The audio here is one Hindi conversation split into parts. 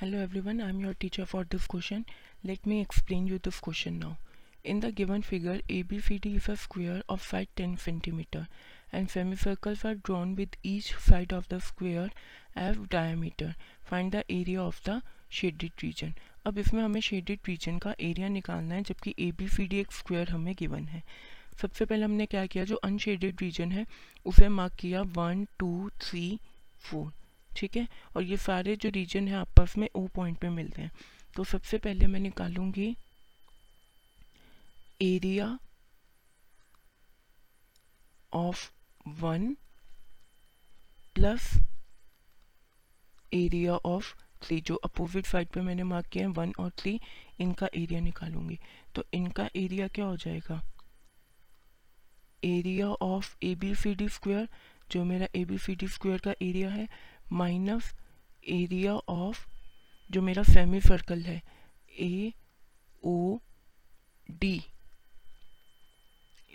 Hello everyone I am your teacher for this question let me explain you this question now in the given figure A B C D is a square of side ten centimetre and semicircles are drawn with each side of the square as diameter find the area of the shaded region अब इसमें हमें शेडिड रीजन का एरिया निकालना है, जबकि ए बी सी डी एक स्क्वेयर हमें गिवन है। सबसे पहले हमने क्या किया? जो अनशेडिड रीजन है, उसे मार्क किया वन टू थ्री फोर ठीक है? और ये सारे जो रीजन है आपस में ओ पॉइंट पे मिलते हैं। तो सबसे पहले मैं निकालूँगी area of one plus area of three जो अपोजिट साइड पे मैंने मार्क किया है वन और थ्री इनका एरिया निकालूँगी। तो इनका एरिया क्या हो जाएगा? Area of A B C D square जो मेरा A B C D square का एरिया है माइनस एरिया ऑफ़ जो मेरा सेमी सर्कल है ए ओ डी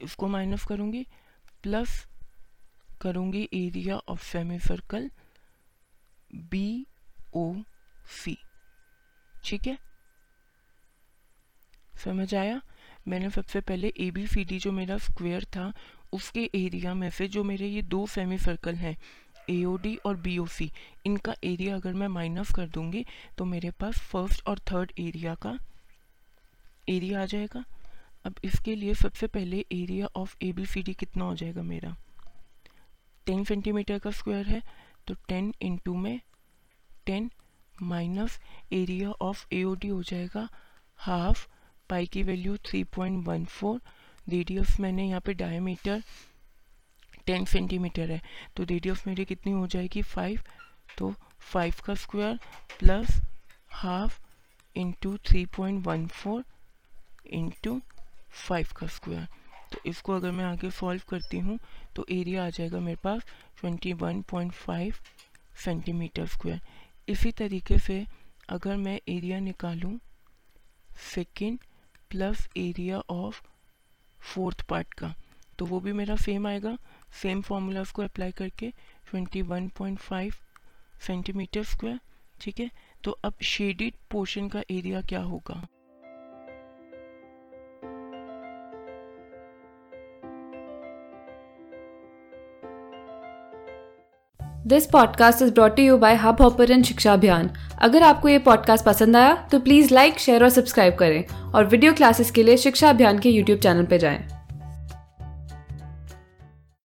इसको माइनस करूँगी प्लस करूँगी area of semicircle B O C ठीक है? समझ आया? मैंने सबसे पहले ए बी सी डी जो मेरा स्क्वायर था, उसके एरिया में से जो मेरे ये दो सेमी सर्कल हैं ए ओ डी और बी ओ सी इनका एरिया अगर मैं माइनस कर दूँगी तो मेरे पास फ़र्स्ट और थर्ड एरिया का एरिया आ जाएगा। अब इसके लिए सबसे पहले area of A B C D कितना हो जाएगा मेरा? टेन सेंटीमीटर का स्क्वायर है तो टेन इंटू में ten minus area of A O D हो जाएगा। हाफ़ पाई की value three point one four radius मैंने यहाँ पे डायमीटर टेन सेंटीमीटर है। तो रेडियस मेरी कितनी हो जाएगी? फाइव तो फाइव का square plus half into three point one four into five का स्क्वायर तो इसको अगर मैं आगे सॉल्व करती हूँ तो एरिया आ जाएगा मेरे पास twenty one point five centimetre square इसी तरीके से अगर मैं एरिया निकालूँ second plus area of fourth part का तो वो भी मेरा सेम आएगा। सेम फॉर्मूलाज को अप्लाई करके 21.5 सेंटीमीटर स्क्वायर ठीक है? तो अब शेडिड पोर्शन का एरिया क्या होगा? This podcast is brought you by Hubhopper Shiksha Abhiyan अगर आपको ये पॉडकास्ट पसंद आया तो प्लीज़ लाइक शेयर और सब्सक्राइब करें। और वीडियो क्लासेस के लिए शिक्षा अभियान के यूट्यूब चैनल पर जाएँ।